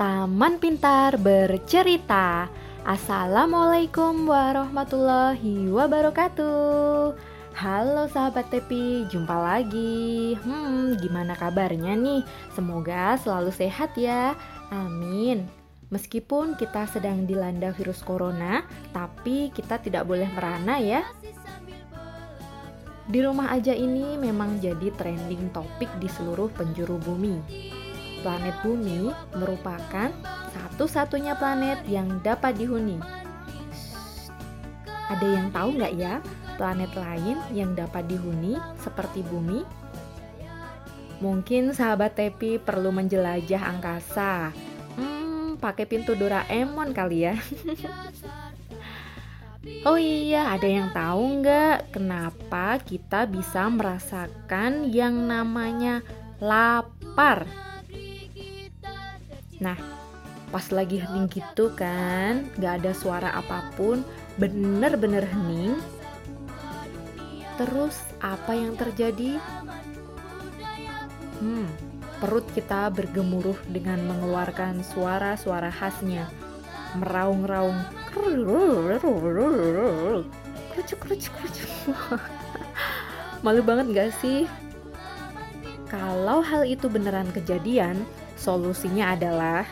Taman Pintar Bercerita. Assalamualaikum warahmatullahi wabarakatuh. Halo sahabat Tepi, jumpa lagi. Hmm, gimana kabarnya nih? Semoga selalu sehat ya. Amin. Meskipun kita sedang dilanda virus corona, tapi kita tidak boleh merana ya. Di rumah aja ini memang jadi trending topik di seluruh penjuru bumi. Planet bumi merupakan satu-satunya planet yang dapat dihuni. Shh, ada yang tahu nggak ya planet lain yang dapat dihuni seperti bumi? Mungkin sahabat Tepi perlu menjelajah angkasa. Hmm, pakai pintu Doraemon kali ya. Oh iya, ada yang tahu nggak kenapa kita bisa merasakan yang namanya lapar? Nah, pas lagi hening gitu kan, nggak ada suara apa pun, bener-bener hening. Terus apa yang terjadi? Hmm, perut kita bergemuruh dengan mengeluarkan suara-suara khasnya, meraung-raung kerucuk kerucuk kerucuk malu banget gak sih kalau hal itu beneran kejadian solusinya adalah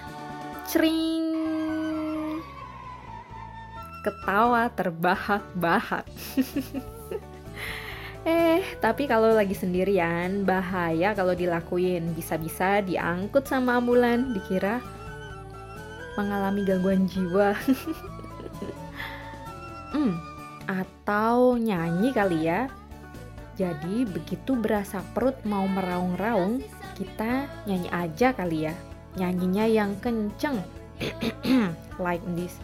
cering ketawa terbahak-bahak Eh, tapi kalau lagi sendirian, bahaya kalau dilakuin. Bisa-bisa diangkut sama ambulan, dikira mengalami gangguan jiwa. Hmm, atau nyanyi kali ya. Jadi begitu berasa perut mau meraung-raung, kita nyanyi aja kali ya. Nyanyinya yang kenceng. like this.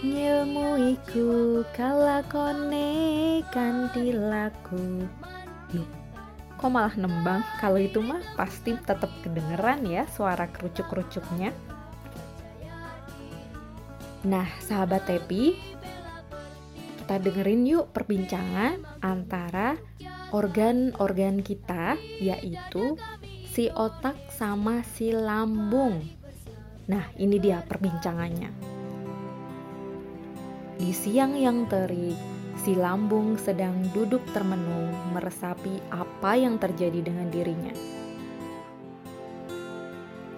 Nyemuiku kala kone kantilaku. Loh, kok malah nembang? Kalau itu mah pasti tetap kedengeran ya suara kerucuk-kerucuknya. Nah, sahabat Tepi, kita dengerin yuk perbincangan antara organ-organ kita yaitu si otak sama si lambung. Nah, ini dia perbincangannya. Di siang yang terik, si lambung sedang duduk termenung meresapi apa yang terjadi dengan dirinya.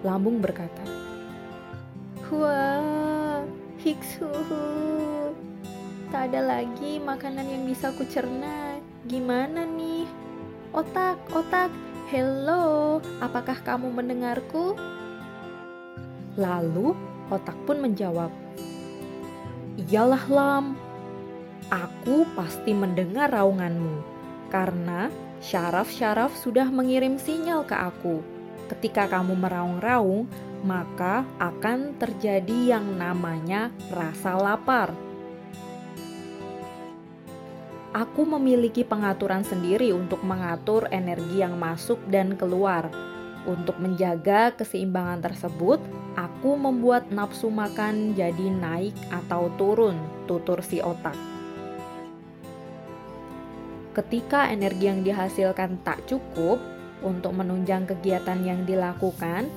Lambung berkata, "Wah, hiksuhu." Tak ada lagi makanan yang bisa kucerna. Gimana nih? Otak, otak, hello, apakah kamu mendengarku? Lalu otak pun menjawab, Iyalah Lam, aku pasti mendengar raunganmu, karena syaraf-syaraf sudah mengirim sinyal ke aku. Ketika kamu meraung-raung, maka akan terjadi yang namanya rasa lapar aku memiliki pengaturan sendiri untuk mengatur energi yang masuk dan keluar. Untuk menjaga keseimbangan tersebut, aku membuat nafsu makan jadi naik atau turun, tutur si otak. Ketika energi yang dihasilkan tak cukup untuk menunjang kegiatan yang dilakukan,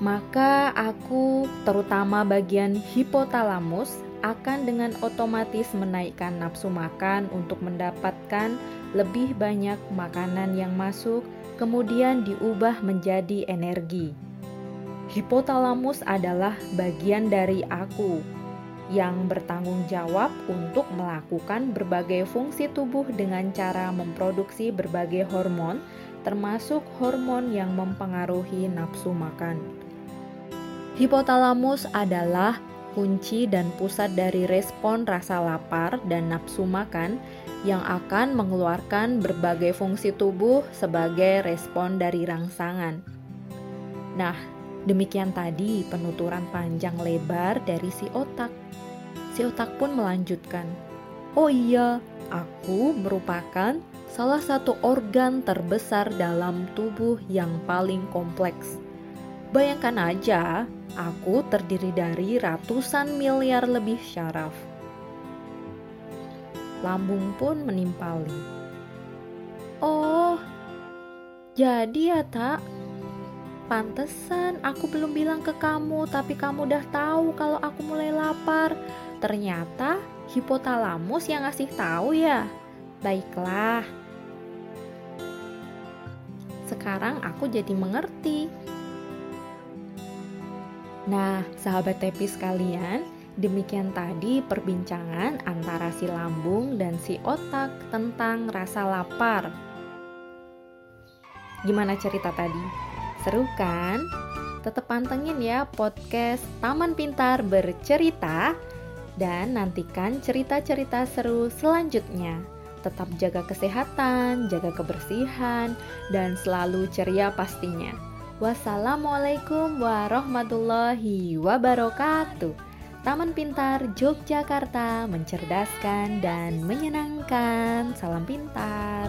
maka aku, terutama bagian hipotalamus, akan dengan otomatis menaikkan nafsu makan untuk mendapatkan lebih banyak makanan yang masuk, kemudian diubah menjadi energi. Hipotalamus adalah bagian dari aku yang bertanggung jawab untuk melakukan berbagai fungsi tubuh dengan cara memproduksi berbagai hormon, termasuk hormon yang mempengaruhi nafsu makan. Hipotalamus adalah kunci dan pusat dari respon rasa lapar dan nafsu makan yang akan mengeluarkan berbagai fungsi tubuh sebagai respon dari rangsangan. Nah, demikian tadi penuturan panjang lebar dari si otak. Si otak pun melanjutkan, "Oh iya, aku merupakan salah satu organ terbesar dalam tubuh yang paling kompleks. Bayangkan aja, Aku terdiri dari ratusan miliar lebih syaraf. Lambung pun menimpali. Oh, jadi ya tak? Pantesan aku belum bilang ke kamu, tapi kamu udah tahu kalau aku mulai lapar. Ternyata hipotalamus yang ngasih tahu ya. Baiklah. Sekarang aku jadi mengerti. Nah, sahabat tepi sekalian, demikian tadi perbincangan antara si lambung dan si otak tentang rasa lapar. Gimana cerita tadi? Seru kan? Tetap pantengin ya podcast Taman Pintar Bercerita dan nantikan cerita-cerita seru selanjutnya. Tetap jaga kesehatan, jaga kebersihan, dan selalu ceria pastinya. Wassalamualaikum warahmatullahi wabarakatuh. Taman Pintar Yogyakarta mencerdaskan dan menyenangkan. Salam pintar.